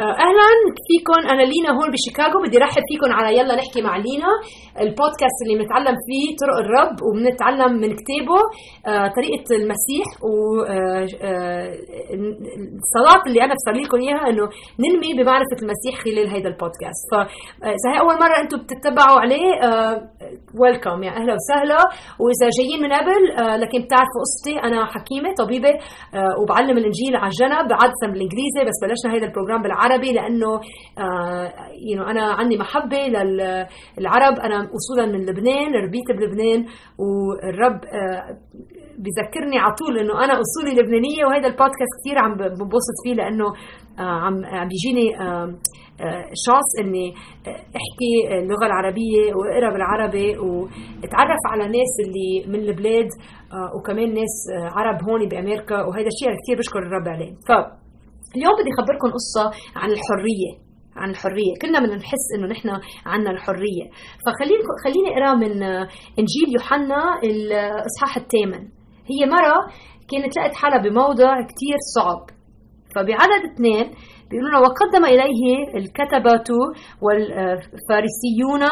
أهلا. فيكم أنا لينا هون بشيكاغو. بدي رحب فيكم على يلا نحكي مع لينا. البودكاست اللي بنتعلم فيه طرق الرب وبنتعلم من كتابه آه، طريقة المسيح والصلاه اللي أنا بصلي لكم إياها إنه ننمي بمعرفة المسيح خلال هذا البودكاست. فاذا هي أول مرة أنتم بتتبعوا عليه ويلكم يعني أهلا وسهلا. وإذا جايين من قبل آه، لكن بتعرفوا قصتي. أنا حكيمة طبيبة آه، وبعلم الإنجيل على الجنب عادة بالإنجليزي بس بلشنا هذا ال program بالعربي. العربي لأنه you آه، أنا عندي محبة للعرب. أنا اصولا من لبنان ربيت بلبنان والرب آه، بذكرني على طول إنه أنا أصولي لبنانية وهذا البودكاست كثير عم بنبسط فيه لأنه آه، عم عم بيجيني chance إني أحكي اللغة العربية وأقرأ بالعربي وأتعرف على ناس اللي من البلاد وكمان ناس عرب هون بأمريكا وهذا الشيء أنا كثير بشكر الرب عليه. ف اليوم بدي أخبركم قصة عن الحرية عن الحرية. كلنا بدنا نحس إنه نحن عنا الحرية. فخليني خليني أقرأ من إنجيل يوحنا الإصحاح الثامن. هي مرة كانت لقت حالها بموضع كثير صعب. فبعدد اثنين بيقولون وقدم إليه الكتبة والفارسيون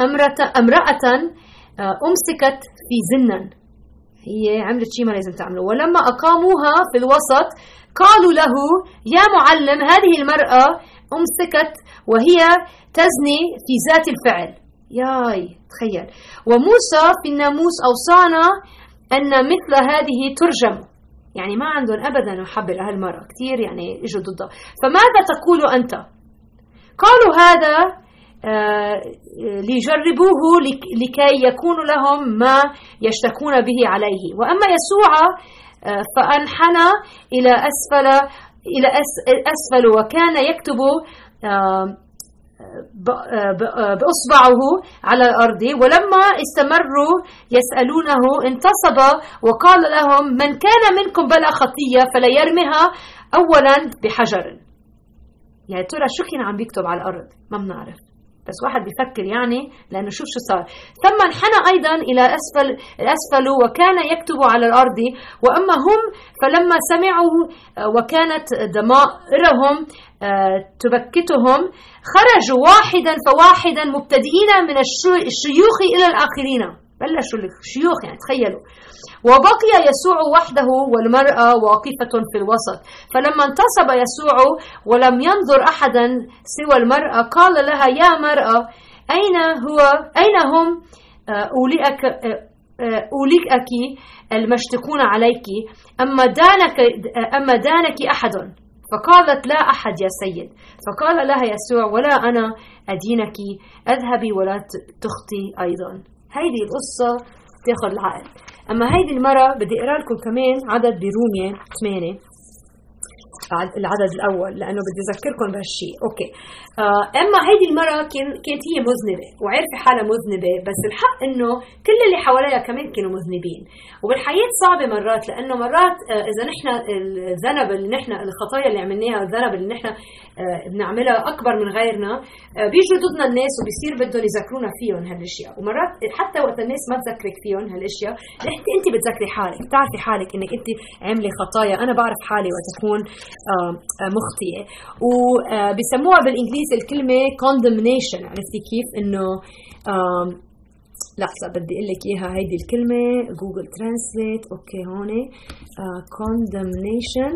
امرأة آه، أمسكت في زنا هي عملت شيء ما لازم تعمله. ولما أقاموها في الوسط قالوا له يا معلم هذه المرأة أمسكت وهي تزني في ذات الفعل. ياي تخيل. وموسى في الناموس أوصانا أن مثل هذه ترجم. يعني ما عندهم أبدا محبة لهالمرأة. كثير يعني إجوا ضدها. فماذا تقول أنت؟ قالوا هذا ليجربوه لكي يكون لهم ما يشتكون به عليه. وأما يسوع آه، فأنحنى إلى أسفل إلى أسفل وكان يكتب آه، بإصبعه على الأرض. ولما استمروا يسألونه انتصب وقال لهم من كان منكم بلا خطية فليرمها أولا بحجر. يعني ترى شو كان عم بيكتب على الأرض؟ ما بنعرف. بس واحد بيفكر يعني لأنه شوف شو صار. ثم انحنى أيضا إلى أسفل الأسفل وكان يكتب على الأرض وأما هم فلما سمعوا آه، وكانت ضمائرهم آه، تبكتهم خرجوا واحدا فواحدا مبتدئين من الشيوخ إلى الآخرين. بلشوا الشيوخ يعني تخيلوا. وبقي يسوع وحده والمرأة واقفة في الوسط. فلما انتصب يسوع ولم ينظر أحدا سوى المرأة قال لها يا مرأة أين هو؟ أين هم؟ آه، أولئك آه، آه، أولئك المشتكون عليك أما دانك أما دانك أحد؟ فقالت لا أحد يا سيد. فقال لها يسوع ولا أنا أدينك أذهبي ولا تخطي أيضا. هذه القصة تاخذ العقل. أما هيدي المرة بدي أقرأ لكم كمان عدد برومية 8 العدد الأول لأنه بدي أذكركم بهالشيء أوكي. آه أما هيدي المره كان كانت هي مذنبة وعرفت حالها مذنبة بس الحق إنه كل اللي حواليها كمان كانوا مذنبين. وبالحياة صعبة مرات لأنه مرات آه إذا نحن الذنب اللي نحن الخطايا اللي عملناها الذنب اللي نحن آه بنعملها أكبر من غيرنا بيجوا ضدنا الناس وبيصير بدهم يذكرونا فيهم هالأشياء. ومرات حتى وقت الناس ما تذكرك فيهم هالأشياء أنت بتذكري حالك بتعرفي حالك إنك أنت عاملة خطايا. أنا بعرف حالي وقت أكون مخطئة. وبسموها بالإنجليزي الكلمة condemnation. عرفتي كيف؟ إنه لحظة بدي أقول لك إياها. هيدي الكلمة Google Translate okay هون. آه، condemnation.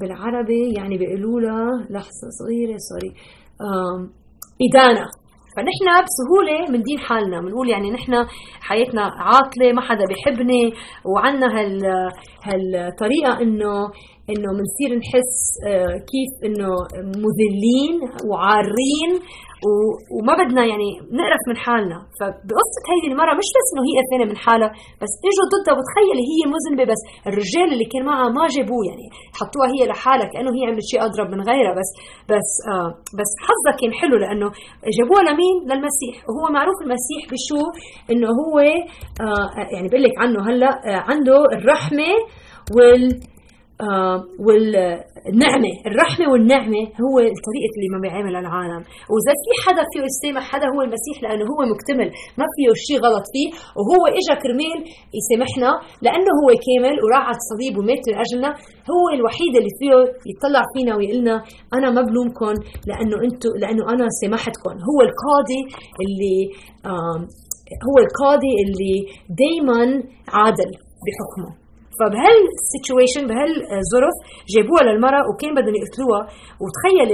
بالعربي يعني بيقولوا لها لحظة صغيرة سوري إدانة. فنحن بسهولة بندين حالنا. بنقول يعني نحن حياتنا عاطلة ما حدا بيحبني وعنا هال هالطريقة إنه إنه بنصير نحس آه، كيف إنه مذلين وعارين وما بدنا يعني نقرف من حالنا فبقصة هيدي المرة مش بس إنه هي قرفانة من حالها بس اجوا ضدها وتخيلي هي مذنبة بس الرجال اللي كان معها ما جابوه يعني حطوها هي لحالها كأنه هي عملت شيء أضرب من غيرها بس بس آه بس حظها كان حلو لأنه جابوها لمين؟ للمسيح وهو معروف المسيح بشو؟ إنه هو آه يعني بقول لك عنه هلأ آه عنده الرحمة وال والنعمة الرحمة والنعمة هو الطريقة اللي ما بيعامل العالم. وإذا في حدا فيه يسامح حدا هو المسيح لأنه هو مكتمل ما فيه شيء غلط فيه وهو إجا كرمال يسامحنا لأنه هو كامل وراح على الصليب ومات لأجلنا. هو الوحيد اللي فيه يطلع فينا ويقول لنا أنا ما بلومكم لأنه أنتم لأنه أنا سامحتكم هو القاضي اللي آه هو القاضي اللي دايما عادل بحكمه. فبهالسيتويشن بهالظرف جابوها للمرأة وكان بدهم يقتلوها. وتخيل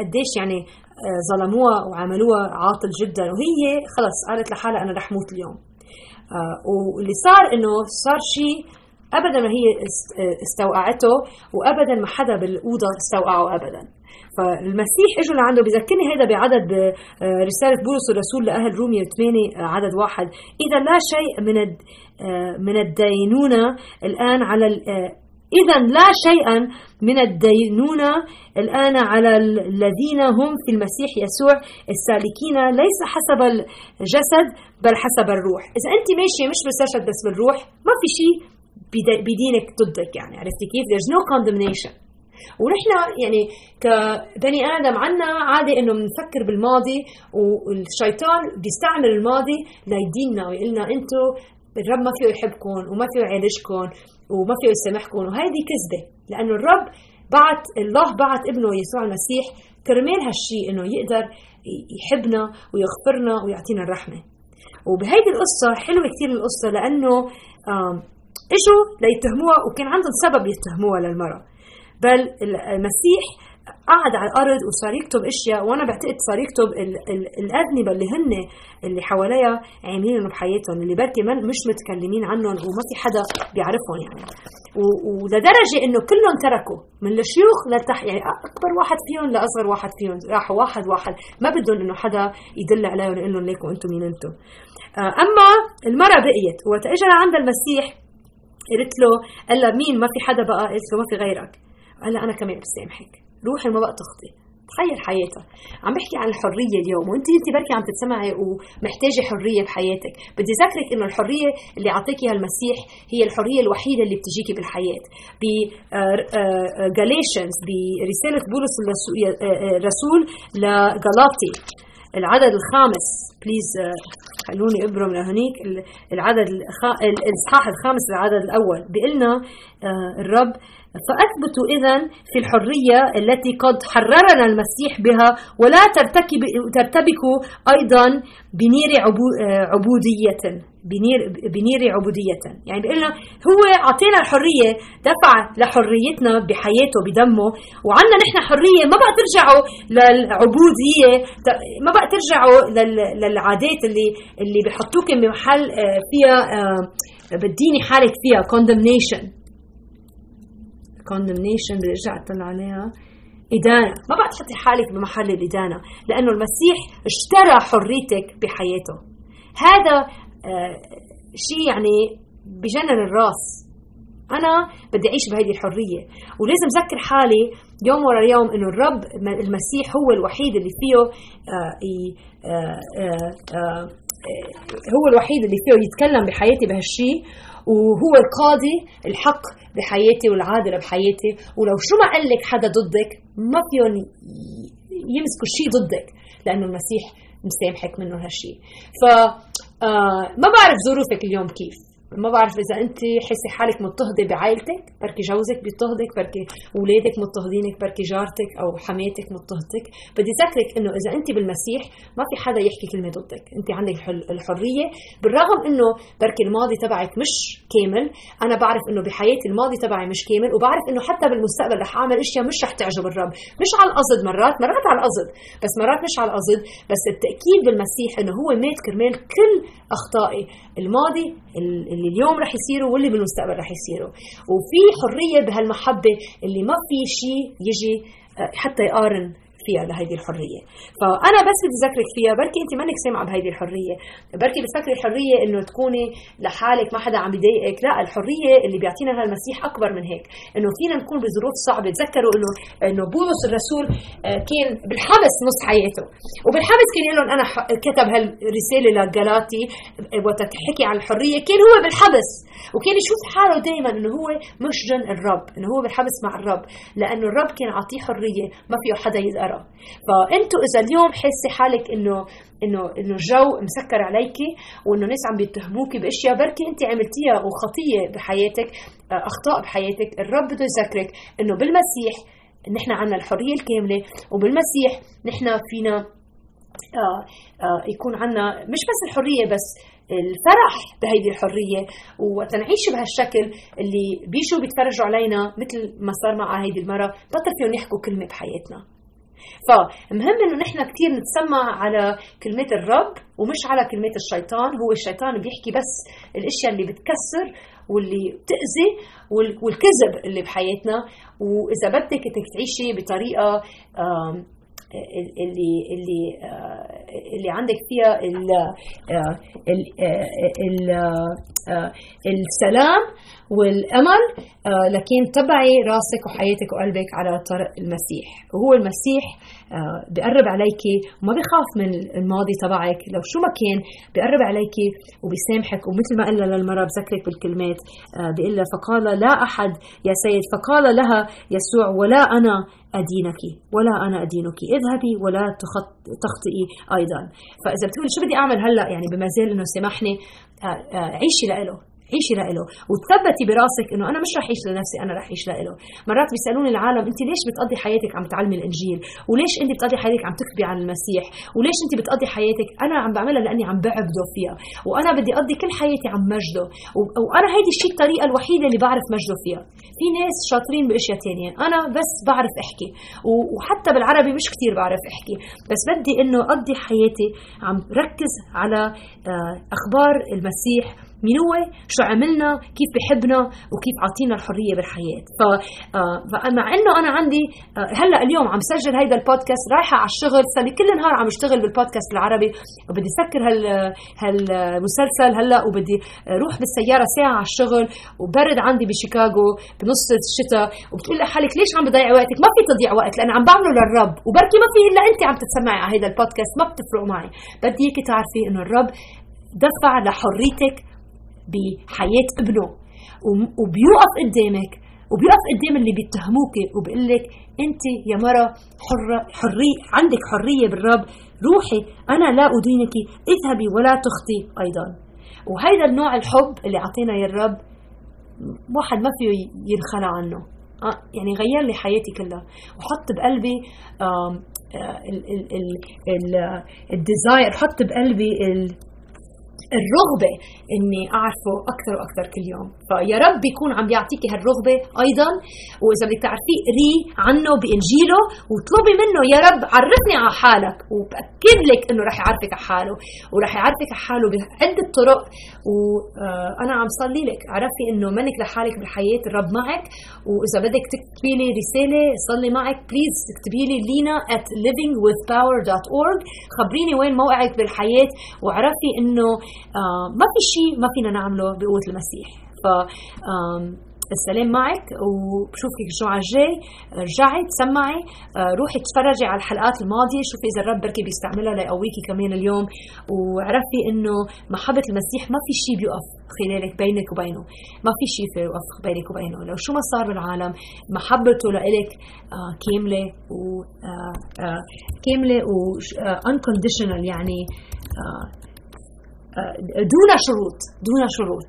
قديش يعني آه، ظلموها وعملوها عاطل جدا. وهي خلص قالت لحالها أنا رح موت اليوم. آه، واللي صار إنه صار شيء ابدا ما هي آه، استوقعته وابدا ما حدا بالأوضة استوقعه ابدا. فالمسيح اجوا لعنده. بذكرني هذا بعدد رسالة بولس الرسول لأهل روميا 8 عدد واحد. إذا لا شيء من من الدينونة الآن على إذا لا شيئا من الدينونة الآن على الذين هم في المسيح يسوع السالكين ليس حسب الجسد بل حسب الروح. إذا أنت ماشية مش بالجسد بس بالروح ما في شيء بدينك ضدك يعني. عرفتي كيف؟ There's no condemnation. ونحن يعني كبني آدم عنا عادة إنه بنفكر بالماضي والشيطان بيستعمل الماضي ليديننا ويقول لنا أنتم الرب ما فيه يحبكم وما فيه يعالجكم وما فيه يسامحكم وهيدي كذبة لأنه الرب بعت الله بعت ابنه يسوع المسيح كرمال هالشيء إنه يقدر يحبنا ويغفرنا ويعطينا الرحمة. وبهيدي القصة حلوة كثير القصة لأنه إجوا ليتهموها وكان عندهم سبب يتهموها للمرأة. بل المسيح قعد على الأرض وصار يكتب إشياء وأنا بعتقد صار يكتب الاذنبه اللي هن اللي حواليها عاملينهم بحياتهم اللي بركي مش متكلمين عنهم وما في حدا بيعرفهم يعني. ولدرجة إنه كلهم تركوا من الشيوخ لتحت يعني أكبر واحد فيهم لأصغر واحد فيهم راحوا واحد واحد. ما بدهم إنه حدا يدل عليهم ويقول لهم ليكوا أنتم مين أنتم. آه، أما المرأة بقيت وقت اجى لعند المسيح قلت له قال مين؟ ما في حدا بقى. قلت له ما في غيرك. قال أنا كمان بسامحك. روحي ما بقى تخطي. تخيلي حياتها عم بحكي عن الحرية اليوم وانت أنت بركي عم تتسمعي ومحتاجة حرية بحياتك. بدي ذكرك إنه الحرية اللي عطيك اياها المسيح هي الحرية الوحيدة اللي بتجيكي بالحياة. ب Galatians آه، آه، برسالة بولس الرسول لغلاطي. العدد الخامس please آه، خلوني أبرم لهنيك العدد الإصحاح الخامس العدد الأول. بيقلنا الرب فأثبتوا إذا في الحرية التي قد حررنا المسيح بها ولا ترتبكوا أيضا بنير عبودية. بنير بنير عبودية. يعني بيقول لنا هو أعطينا الحرية دفع لحريتنا بحياته بدمه. وعنا نحن حرية ما بقى ترجعوا للعبودية ما بقى ترجعوا للعادات اللي اللي بحطوك بمحل آه، فيها آه، بديني حالك فيها condemnation. condemnation بدي ارجع اطلع عليها. إدانة. ما بقى تحطي حالك بمحل الإدانة لأنه المسيح اشترى حريتك بحياته. هذا شيء يعني بجنن الراس. أنا بدي أعيش بهذه الحرية. ولازم أذكر حالي يوم ورا يوم إنه الرب المسيح هو الوحيد اللي فيه آه آه آه, آه، هو الوحيد اللي فيه يتكلم بحياتي بهالشيء وهو القاضي الحق بحياتي والعادل بحياتي. ولو شو ما قال لك حدا ضدك ما فيهم يمسكوا شيء ضدك لأنه المسيح مسامحك منه هالشيء ف آه ما بعرف ظروفك اليوم كيف. ما بعرف إذا انت حسي حالك مضطهدة بعائلتك بركي جوزك بيضطهدك بركي اولادك مضطهدينك بركي جارتك أو حماتك مضطهدتك. بدي ذكرك إنه إذا انت بالمسيح ما في حدا يحكي كلمة ضدك. انت عندك الحرية. بالرغم إنه بركي الماضي تبعك مش كامل أنا بعرف إنه بحياتي الماضي تبعي مش كامل وبعرف إنه حتى بالمستقبل رح أعمل إشياء مش رح تعجب الرب. مش على القصد مرات مرات على القصد بس مرات مش على القصد. بس التأكيد بالمسيح إنه هو مات كرمال كل أخطائي الماضي اللي اليوم رح يصيروا واللي بالمستقبل رح يصيروا. وفي حرية بهالمحبة اللي ما في شيء يجي آه، حتى يقارن فيها لهيدي الحرية. فانا بس بدي اذكرك فيها بركي انت مانك سامعة بهيدي الحرية. بركي بتفكري الحرية إنه تكوني لحالك ما حدا عم يضايقك لا الحرية اللي بيعطينا المسيح أكبر من هيك إنه فينا نكون بظروف صعبة. تذكروا إنه إنه بولس الرسول آه، كان بالحبس نص حياته. وبالحبس كان لهم أنا كتب هالرسالة للجلاتي آه، وقت حكي عن الحرية. كان هو بالحبس وكان يشوف حاله دائما إنه هو مسجن الرب إنه هو بالحبس مع الرب لأنه الرب كان عطيه حرية ما فيه حدا فانتوا إذا اليوم حاسة حالك إنه إنه إنه الجو مسكر عليكي وإنه ناس عم بيتهموكي بأشياء بركي انت عملتيها وخطية بحياتك أخطاء بحياتك الرب بده يذكرك إنه بالمسيح نحن عنا الحرية الكاملة وبالمسيح نحن فينا آه آه يكون عنا مش بس الحرية بس الفرح بهيدي الحرية. وقت نعيش بهالشكل اللي بيجوا بيتفرجوا علينا مثل ما صار مع هيدي المرة بطل فيهم يحكوا كلمة بحياتنا. فمهم إنه نحن كثير نتسمع على كلمات الرب ومش على كلمات الشيطان. هو الشيطان بيحكي بس الأشياء اللي بتكسر واللي بتأذي والكذب اللي بحياتنا. وإذا بدك تعيشي بطريقة اللي اللي آه، اللي عندك فيها ال آه، ال آه، السلام والأمل لكن تبعي راسك وحياتك وقلبك على طرق المسيح. وهو المسيح بقرب عليك وما بخاف من الماضي تبعك. لو شو ما كان بقرب عليك وبيسامحك ومثل ما قلنا للمرة بذكرك بالكلمات بيقول لها فقال لا أحد يا سيد فقال لها يسوع ولا أنا أدينك ولا أنا أدينك اذهبي ولا تخطئي أيضا. فإذا بتقولي شو بدي أعمل هلأ؟ يعني بما زال إنه سامحني آه، آه، عيشي لإله. عيشي لإله وتثبتي براسك إنه أنا مش رح اعيش لنفسي أنا رح اعيش لإله مرات بيسألوني العالم أنت ليش بتقضي حياتك عم تعلمي الإنجيل؟ وليش أنت بتقضي حياتك عم تخبي عن المسيح؟ وليش أنت بتقضي حياتك؟ أنا عم بعملها لأني عم بعبده فيها. وأنا بدي أقضي كل حياتي عم مجده. وأنا هيدي الشيء الطريقة الوحيدة اللي بعرف مجده فيها. في ناس شاطرين بأشياء تانية. أنا بس بعرف أحكي. وحتى بالعربي مش كثير بعرف أحكي. بس بدي إنه أقضي حياتي عم ركز على آه، أخبار المسيح مين هو؟ شو عملنا؟ كيف بحبنا؟ وكيف عطينا الحرية بالحياة؟ آه، فمع إنه أنا عندي آه، هلأ اليوم عم سجل هيدا البودكاست رايحة على الشغل صار لي كل النهار عم اشتغل بالبودكاست العربي وبدي سكر هال هالمسلسل هلأ وبدي روح بالسيارة ساعة على الشغل وبرد عندي بشيكاغو بنص الشتاء وبتقول لحالك ليش عم بضيع وقتك؟ ما في تضيع وقت لأن عم بعمله للرب وبركي ما في إلا أنت عم تتسمعي على هيدا البودكاست ما بتفرق معي. بدي إياكي تعرفي إنه الرب دفع لحريتك بحياة ابنه. وبيوقف قدامك وبيقف قدام اللي بيتهموك وبيقول لك أنت يا مرة حرة حرية عندك حرية بالرب. روحي أنا لا أدينك اذهبي ولا تخطي أيضا. وهيدا النوع الحب اللي أعطينا يا الرب واحد ما فيه ينخلع عنه. آه يعني غير لي حياتي كلها. وحط بقلبي آه الديزاير حط بقلبي الرغبة إني أعرفه أكثر وأكثر كل يوم. فيا رب يكون عم بيعطيكي هالرغبة أيضا. وإذا بدك تعرفيه قري عنه بإنجيله واطلبي منه. يا رب عرفني على حالك. وبأكد لك إنه رح يعرفك على حاله ورح يعرفك على حاله بعدة طرق. وأنا عم صلي لك. عرفي إنه منك لحالك بالحياة. الرب معك. وإذا بدك تكتبي لي رسالة صلي معك. بليز اكتبي لي لينا at livingwithpower.org خبريني وين موقعك بالحياة. وعرفي آه، ما في شيء ما فينا نعمله بقوة المسيح. ف السلام معك وبشوفك الجمعة الجاي. رجعي تسمعي. آه، روحي تفرجي على الحلقات الماضية. شوفي إذا الرب بركي بيستعملها ليقويكي كمان اليوم. وعرفي إنه محبة المسيح ما في شيء بيوقف خلالك بينك وبينه. ما في شيء في يوقف بينك وبينه. لو شو ما صار بالعالم محبته لإلك آه، كاملة و كاملة و unconditional يعني دون شروط دون شروط.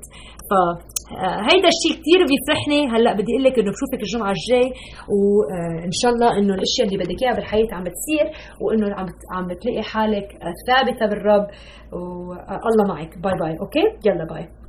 فهيدا الشيء كثير بيفرحني. هلأ بدي أقول لك إنه بشوفك الجمعة الجاي وان شاء الله إنه الأشياء اللي بدك إياها بالحياة عم بتصير وإنه عم عم بتلاقي حالك ثابتة بالرب. والله معك. bye bye okay؟ يلا bye.